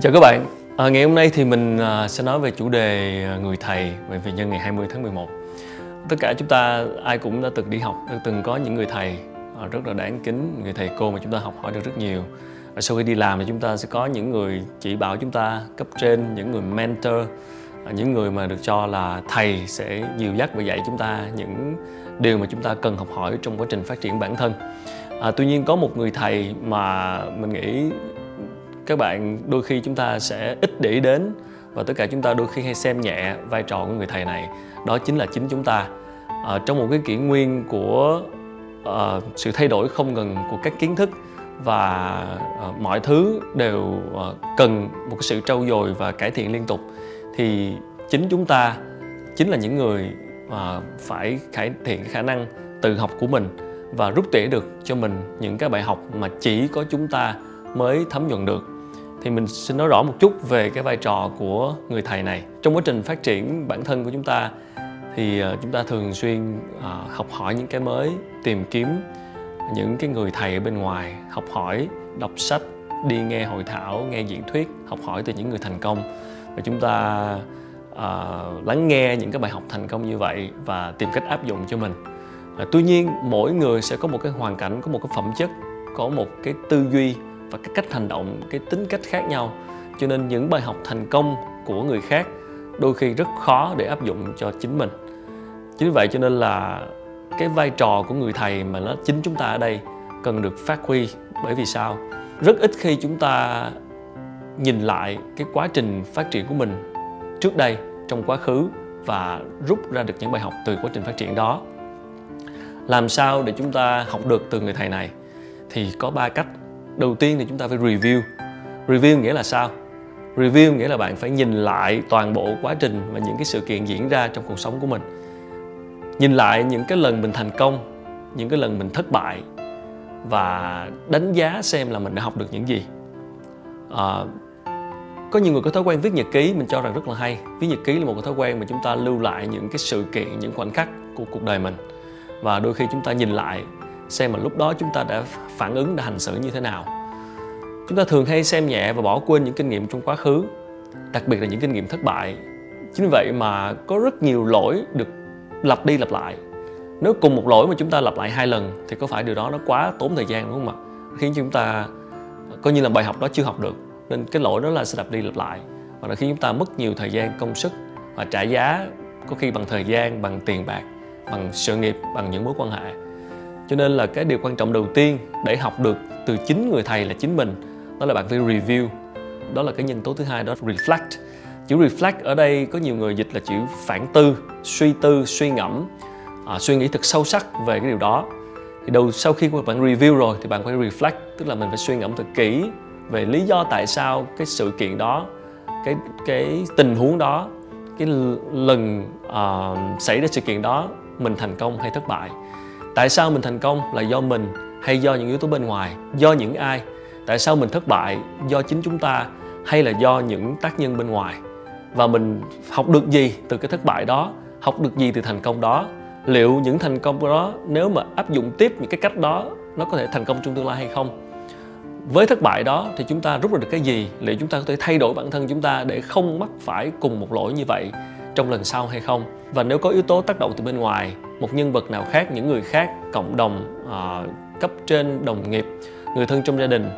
Chào các bạn, à, ngày hôm nay thì mình à, sẽ nói về chủ đề à, người thầy về vì nhân ngày 20 tháng 11 Tất cả chúng ta ai cũng đã từng đi học, đã từng có những người thầy à, rất là đáng kính, người thầy cô mà chúng ta học hỏi được rất nhiều. Và sau khi đi làm thì chúng ta sẽ có những người chỉ bảo chúng ta cấp trên, những người mentor à, những người mà được cho là thầy sẽ dìu dắt và dạy chúng ta những điều mà chúng ta cần học hỏi trong quá trình phát triển bản thân. À, tuy nhiên có một người thầy mà mình nghĩ các bạn đôi khi chúng ta sẽ ít để ý đến và tất cả chúng ta đôi khi hay xem nhẹ vai trò của người thầy này. Đó chính là chính chúng ta. À, trong một cái kỷ nguyên của à, sự thay đổi không ngừng của các kiến thức và à, mọi thứ đều à, cần một cái sự trau dồi và cải thiện liên tục thì chính chúng ta chính là những người uh, phải cải thiện khả năng tự học của mình và rút tỉa được cho mình những cái bài học mà chỉ có chúng ta mới thấm nhuận được thì mình xin nói rõ một chút về cái vai trò của người thầy này. Trong quá trình phát triển bản thân của chúng ta thì ờ, chúng ta thường xuyên ờ, học hỏi những cái mới tìm kiếm những cái người thầy ở bên ngoài học hỏi đọc sách đi nghe hội thảo nghe diễn thuyết học hỏi từ những người thành công. Và chúng ta uh, lắng nghe những cái bài học thành công như vậy và tìm cách áp dụng cho mình. Uh, tuy nhiên mỗi người sẽ có một cái hoàn cảnh có một cái phẩm chất có một cái tư duy và cái cách hành động, cái tính cách khác nhau. Cho nên những bài học thành công của người khác đôi khi rất khó để áp dụng cho chính mình. Chính vậy cho nên là cái vai trò của người thầy mà nó chính chúng ta ở đây cần được phát huy. Bởi vì sao? Rất ít khi chúng ta nhìn lại cái quá trình phát triển của mình trước đây trong quá khứ và rút ra được những bài học từ quá trình phát triển đó. Làm sao để chúng ta học được từ người thầy này? Thì có ba cách đầu tiên thì chúng ta phải review. Review nghĩa là sao? Review nghĩa là bạn phải nhìn lại toàn bộ quá trình và những cái sự kiện diễn ra trong cuộc sống của mình. Nhìn lại những cái lần mình thành công những cái lần mình thất bại và đánh giá xem là mình đã học được những gì. À, có nhiều người có thói quen viết nhật ký mình cho rằng rất là hay. Viết nhật ký là một cái thói quen mà chúng ta lưu lại những cái sự kiện những khoảnh khắc của cuộc đời mình. Và đôi khi chúng ta nhìn lại xem mà lúc đó chúng ta đã phản ứng, đã hành xử như thế nào. Chúng ta thường hay xem nhẹ và bỏ quên những kinh nghiệm trong quá khứ, đặc biệt là những kinh nghiệm thất bại. Chính vậy mà có rất nhiều lỗi được lặp đi lặp lại. Nếu cùng một lỗi mà chúng ta lặp lại hai lần thì có phải điều đó nó quá tốn thời gian, đúng không ạ? Khiến chúng ta, coi như là bài học đó chưa học được, nên cái lỗi đó là sẽ lặp đi lặp lại và nó khiến chúng ta mất nhiều thời gian, công sức và trả giá có khi bằng thời gian, bằng tiền bạc, bằng sự nghiệp, bằng những mối quan hệ cho nên là cái điều quan trọng đầu tiên để học được từ chính người thầy là chính mình đó là bạn phải review. Đó là cái nhân tố thứ hai đó reflect. Chữ reflect ở đây có nhiều người dịch là chữ phản tư suy tư suy ngẫm à, suy nghĩ thật sâu sắc về cái điều đó. Thì đầu sau khi bạn review rồi thì bạn phải reflect tức là mình phải suy ngẫm thật kỹ về lý do tại sao cái sự kiện đó cái cái tình huống đó cái lần uh, xảy ra sự kiện đó mình thành công hay thất bại. Tại sao mình thành công là do mình hay do những yếu tố bên ngoài, do những ai? Tại sao mình thất bại do chính chúng ta hay là do những tác nhân bên ngoài? Và mình học được gì từ cái thất bại đó? Học được gì từ thành công đó? Liệu những thành công đó nếu mà áp dụng tiếp những cái cách đó, nó có thể thành công trong tương lai hay không? Với thất bại đó thì chúng ta rút ra được cái gì? Liệu chúng ta có thể thay đổi bản thân chúng ta để không mắc phải cùng một lỗi như vậy? Trong lần sau hay không. Và nếu có yếu tố tác động từ bên ngoài một nhân vật nào khác những người khác cộng đồng uh, cấp trên đồng nghiệp người thân trong gia đình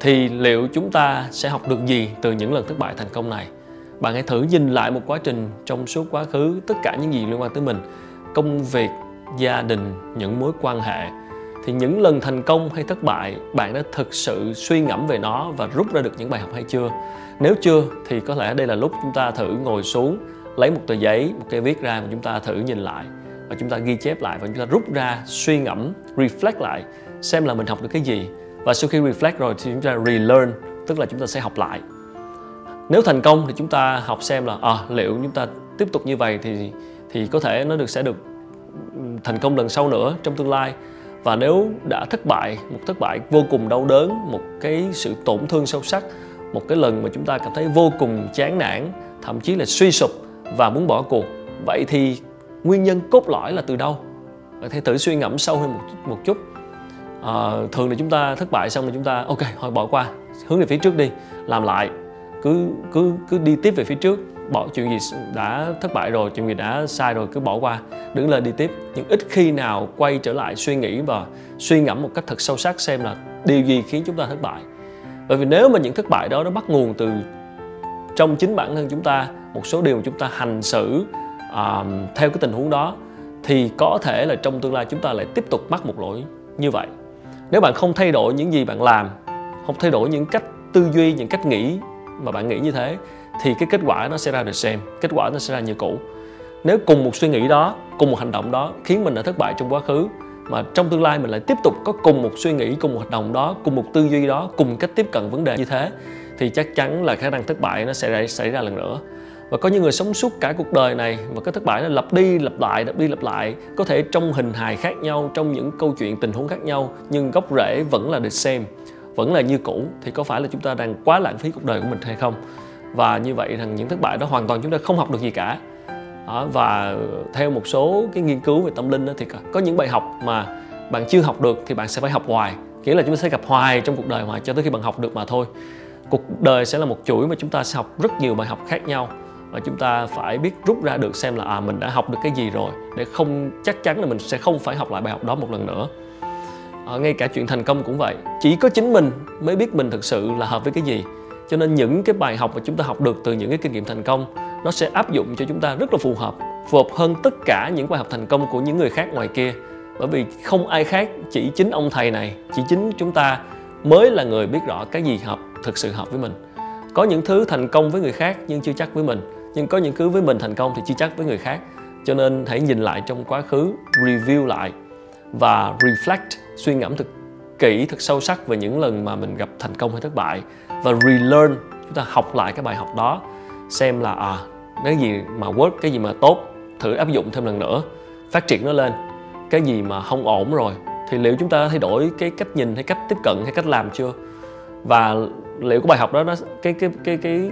thì liệu chúng ta sẽ học được gì từ những lần thất bại thành công này? Bạn hãy thử nhìn lại một quá trình trong suốt quá khứ tất cả những gì liên quan tới mình công việc gia đình những mối quan hệ. Thì những lần thành công hay thất bại bạn đã thực sự suy ngẫm về nó và rút ra được những bài học hay chưa? Nếu chưa thì có lẽ đây là lúc chúng ta thử ngồi xuống lấy một tờ giấy một cái viết ra và chúng ta thử nhìn lại và chúng ta ghi chép lại và chúng ta rút ra suy ngẫm reflect lại xem là mình học được cái gì. Và sau khi reflect rồi thì chúng ta relearn tức là chúng ta sẽ học lại. Nếu thành công thì chúng ta học xem là à, liệu chúng ta tiếp tục như vậy thì thì có thể nó được sẽ được thành công lần sau nữa trong tương lai. Và nếu đã thất bại một thất bại vô cùng đau đớn một cái sự tổn thương sâu sắc một cái lần mà chúng ta cảm thấy vô cùng chán nản thậm chí là suy sụp và muốn bỏ cuộc. Vậy thì nguyên nhân cốt lõi là từ đâu? Bạn hãy thử suy ngẫm sâu hơn một, một chút. À, thường là chúng ta thất bại xong là chúng ta ok thôi bỏ qua hướng về phía trước đi làm lại. Cứ cứ cứ đi tiếp về phía trước. Bỏ chuyện gì đã thất bại rồi chuyện gì đã sai rồi cứ bỏ qua. Đứng lên đi tiếp. Nhưng ít khi nào quay trở lại suy nghĩ và suy ngẫm một cách thật sâu sắc xem là điều gì khiến chúng ta thất bại. Bởi vì nếu mà những thất bại đó nó bắt nguồn từ trong chính bản thân chúng ta một số điều mà chúng ta hành xử uh, theo cái tình huống đó thì có thể là trong tương lai chúng ta lại tiếp tục mắc một lỗi như vậy. Nếu bạn không thay đổi những gì bạn làm không thay đổi những cách tư duy những cách nghĩ mà bạn nghĩ như thế thì cái kết quả nó sẽ ra được xem kết quả nó sẽ ra như cũ. Nếu cùng một suy nghĩ đó cùng một hành động đó khiến mình đã thất bại trong quá khứ mà trong tương lai mình lại tiếp tục có cùng một suy nghĩ cùng một hành động đó cùng một tư duy đó cùng cách tiếp cận vấn đề như thế thì chắc chắn là khả năng thất bại nó sẽ xảy ra lần nữa. Và có những người sống suốt cả cuộc đời này và cái thất bại nó lặp đi lặp lại lặp đi lặp lại có thể trong hình hài khác nhau trong những câu chuyện tình huống khác nhau nhưng gốc rễ vẫn là the same vẫn là như cũ thì có phải là chúng ta đang quá lãng phí cuộc đời của mình hay không? Và như vậy rằng những thất bại đó hoàn toàn chúng ta không học được gì cả. Đó, và theo một số cái nghiên cứu về tâm linh đó, thì có những bài học mà bạn chưa học được thì bạn sẽ phải học hoài. Nghĩa là chúng ta sẽ gặp hoài trong cuộc đời hoài cho tới khi bạn học được mà thôi cuộc đời sẽ là một chuỗi mà chúng ta sẽ học rất nhiều bài học khác nhau. Và chúng ta phải biết rút ra được xem là à mình đã học được cái gì rồi để không chắc chắn là mình sẽ không phải học lại bài học đó một lần nữa. À, ngay cả chuyện thành công cũng vậy. Chỉ có chính mình mới biết mình thực sự là hợp với cái gì. Cho nên những cái bài học mà chúng ta học được từ những cái kinh nghiệm thành công nó sẽ áp dụng cho chúng ta rất là phù hợp phù hợp hơn tất cả những bài học thành công của những người khác ngoài kia. Bởi vì không ai khác chỉ chính ông thầy này chỉ chính chúng ta mới là người biết rõ cái gì hợp thực sự hợp với mình. Có những thứ thành công với người khác nhưng chưa chắc với mình, nhưng có những thứ với mình thành công thì chưa chắc với người khác. Cho nên hãy nhìn lại trong quá khứ, review lại và reflect, suy ngẫm thực, kỹ thật sâu sắc về những lần mà mình gặp thành công hay thất bại và relearn, chúng ta học lại cái bài học đó, xem là à cái gì mà work, cái gì mà tốt, thử áp dụng thêm lần nữa, phát triển nó lên. Cái gì mà không ổn rồi, thì liệu chúng ta thay đổi cái cách nhìn hay cách tiếp cận hay cách làm chưa? Và liệu cái bài học đó nó cái cái cái cái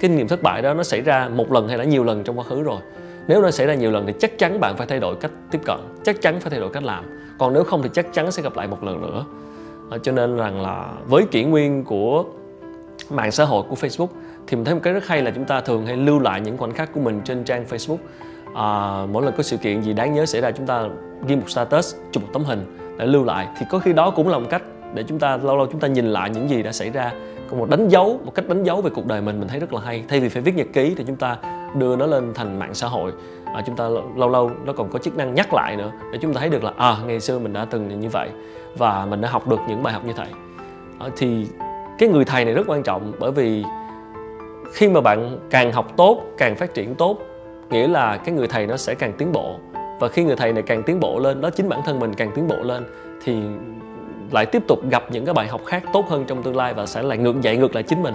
cái niềm thất bại đó nó xảy ra một lần hay là nhiều lần trong quá khứ rồi? Nếu nó xảy ra nhiều lần thì chắc chắn bạn phải thay đổi cách tiếp cận chắc chắn phải thay đổi cách làm. Còn nếu không thì chắc chắn sẽ gặp lại một lần nữa. À, cho nên rằng là với kỷ nguyên của mạng xã hội của Facebook thì mình thấy một cái rất hay là chúng ta thường hay lưu lại những khoảnh khắc của mình trên trang Facebook. À, mỗi lần có sự kiện gì đáng nhớ xảy ra chúng ta ghi một status chụp một tấm hình để lưu lại. Thì có khi đó cũng là một cách để chúng ta lâu lâu chúng ta nhìn lại những gì đã xảy ra. Có một đánh dấu một cách đánh dấu về cuộc đời mình mình thấy rất là hay. Thay vì phải viết nhật ký thì chúng ta đưa nó lên thành mạng xã hội. À, chúng ta lâu lâu nó còn có chức năng nhắc lại nữa để chúng ta thấy được là à ngày xưa mình đã từng như vậy và mình đã học được những bài học như vậy. À, thì cái người thầy này rất quan trọng bởi vì khi mà bạn càng học tốt càng phát triển tốt nghĩa là cái người thầy nó sẽ càng tiến bộ. Và khi người thầy này càng tiến bộ lên đó chính bản thân mình càng tiến bộ lên thì lại tiếp tục gặp những cái bài học khác tốt hơn trong tương lai và sẽ lại ngược dạy ngược lại chính mình.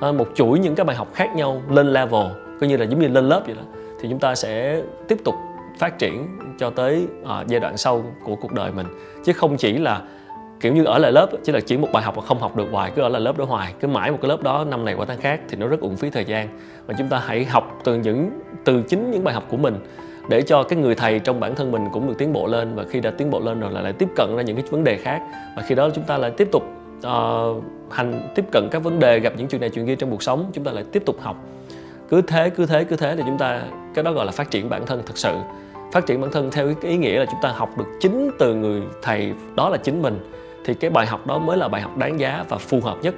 À, một chuỗi những cái bài học khác nhau lên level coi như là giống như lên lớp vậy đó thì chúng ta sẽ tiếp tục phát triển cho tới à, giai đoạn sau của cuộc đời mình. Chứ không chỉ là kiểu như ở lại lớp chỉ là chỉ một bài học mà không học được hoài cứ ở lại lớp đó hoài cứ mãi một cái lớp đó năm này qua tháng khác thì nó rất uổng phí thời gian. Và chúng ta hãy học từ những từ chính những bài học của mình để cho cái người thầy trong bản thân mình cũng được tiến bộ lên. Và khi đã tiến bộ lên rồi lại lại tiếp cận ra những cái vấn đề khác. Và khi đó chúng ta lại tiếp tục uh, hành tiếp cận các vấn đề gặp những chuyện này chuyện kia trong cuộc sống chúng ta lại tiếp tục học. Cứ thế cứ thế cứ thế thì chúng ta cái đó gọi là phát triển bản thân thực sự. Phát triển bản thân theo cái ý nghĩa là chúng ta học được chính từ người thầy đó là chính mình. Thì cái bài học đó mới là bài học đáng giá và phù hợp nhất.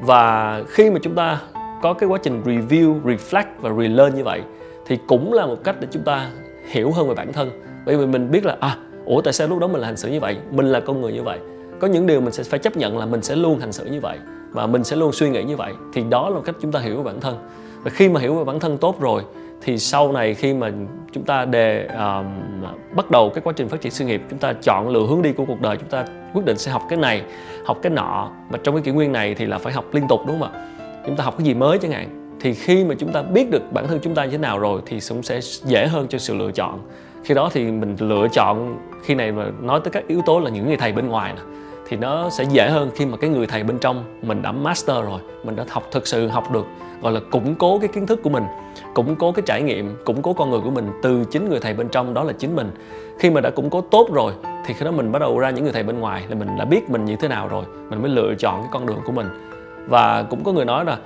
Và khi mà chúng ta có cái quá trình review reflect và relearn như vậy thì cũng là một cách để chúng ta hiểu hơn về bản thân. Bởi vì mình biết là à ủa tại sao lúc đó mình là hành xử như vậy? Mình là con người như vậy. Có những điều mình sẽ phải chấp nhận là mình sẽ luôn hành xử như vậy và mình sẽ luôn suy nghĩ như vậy. Thì đó là một cách chúng ta hiểu về bản thân. Và khi mà hiểu về bản thân tốt rồi thì sau này khi mà chúng ta đề um, bắt đầu cái quá trình phát triển sự nghiệp chúng ta chọn lựa hướng đi của cuộc đời chúng ta quyết định sẽ học cái này học cái nọ. Mà trong cái kỷ nguyên này thì là phải học liên tục đúng không ạ? Chúng ta học cái gì mới chẳng hạn? Thì khi mà chúng ta biết được bản thân chúng ta như thế nào rồi thì cũng sẽ dễ hơn cho sự lựa chọn. Khi đó thì mình lựa chọn khi này mà nói tới các yếu tố là những người thầy bên ngoài nè, thì nó sẽ dễ hơn khi mà cái người thầy bên trong mình đã master rồi, mình đã học thực sự học được, gọi là củng cố cái kiến thức của mình, củng cố cái trải nghiệm, củng cố con người của mình từ chính người thầy bên trong, đó là chính mình. Khi mà đã củng cố tốt rồi thì khi đó mình bắt đầu ra những người thầy bên ngoài là mình đã biết mình như thế nào rồi, mình mới lựa chọn cái con đường của mình. Và cũng có người nói là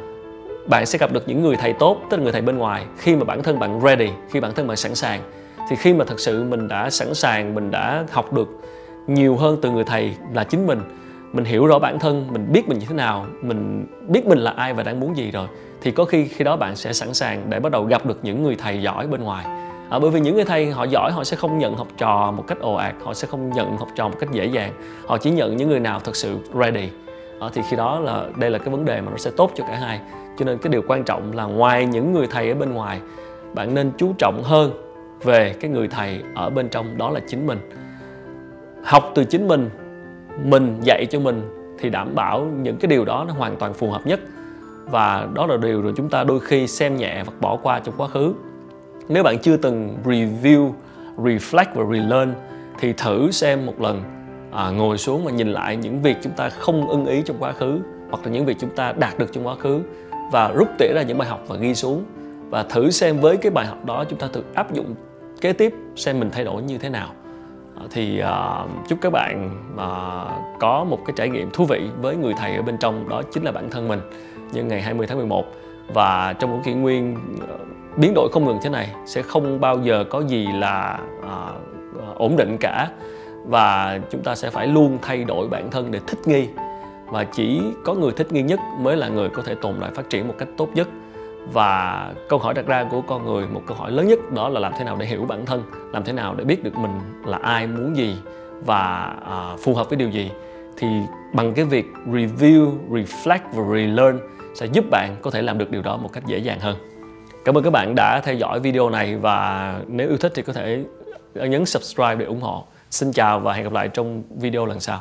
bạn sẽ gặp được những người thầy tốt tức là người thầy bên ngoài khi mà bản thân bạn ready khi bản thân bạn sẵn sàng. Thì khi mà thật sự mình đã sẵn sàng mình đã học được nhiều hơn từ người thầy là chính mình mình hiểu rõ bản thân mình biết mình như thế nào mình biết mình là ai và đang muốn gì rồi thì có khi khi đó bạn sẽ sẵn sàng để bắt đầu gặp được những người thầy giỏi bên ngoài. À, bởi vì những người thầy họ giỏi họ sẽ không nhận học trò một cách ồ ạt họ sẽ không nhận học trò một cách dễ dàng. Họ chỉ nhận những người nào thật sự ready. À, thì khi đó là đây là cái vấn đề mà nó sẽ tốt cho cả hai cho nên cái điều quan trọng là ngoài những người thầy ở bên ngoài bạn nên chú trọng hơn về cái người thầy ở bên trong đó là chính mình. Học từ chính mình mình dạy cho mình thì đảm bảo những cái điều đó nó hoàn toàn phù hợp nhất. Và đó là điều rồi chúng ta đôi khi xem nhẹ và bỏ qua trong quá khứ. Nếu bạn chưa từng review reflect và relearn thì thử xem một lần à, ngồi xuống và nhìn lại những việc chúng ta không ưng ý trong quá khứ hoặc là những việc chúng ta đạt được trong quá khứ và rút tỉa ra những bài học và ghi xuống. Và thử xem với cái bài học đó chúng ta thử áp dụng kế tiếp xem mình thay đổi như thế nào. À, thì uh, chúc các bạn uh, có một cái trải nghiệm thú vị với người thầy ở bên trong đó chính là bản thân mình nhân ngày 20 tháng 11 và trong một kỷ nguyên uh, biến đổi không ngừng thế này sẽ không bao giờ có gì là uh, ổn định cả. Và chúng ta sẽ phải luôn thay đổi bản thân để thích nghi và chỉ có người thích nghi nhất mới là người có thể tồn tại phát triển một cách tốt nhất. Và câu hỏi đặt ra của con người một câu hỏi lớn nhất đó là làm thế nào để hiểu bản thân? Làm thế nào để biết được mình là ai muốn gì? Và à, phù hợp với điều gì? Thì bằng cái việc review reflect và relearn sẽ giúp bạn có thể làm được điều đó một cách dễ dàng hơn. Cảm ơn các bạn đã theo dõi video này và nếu yêu thích thì có thể nhấn subscribe để ủng hộ. Xin chào và hẹn gặp lại trong video lần sau.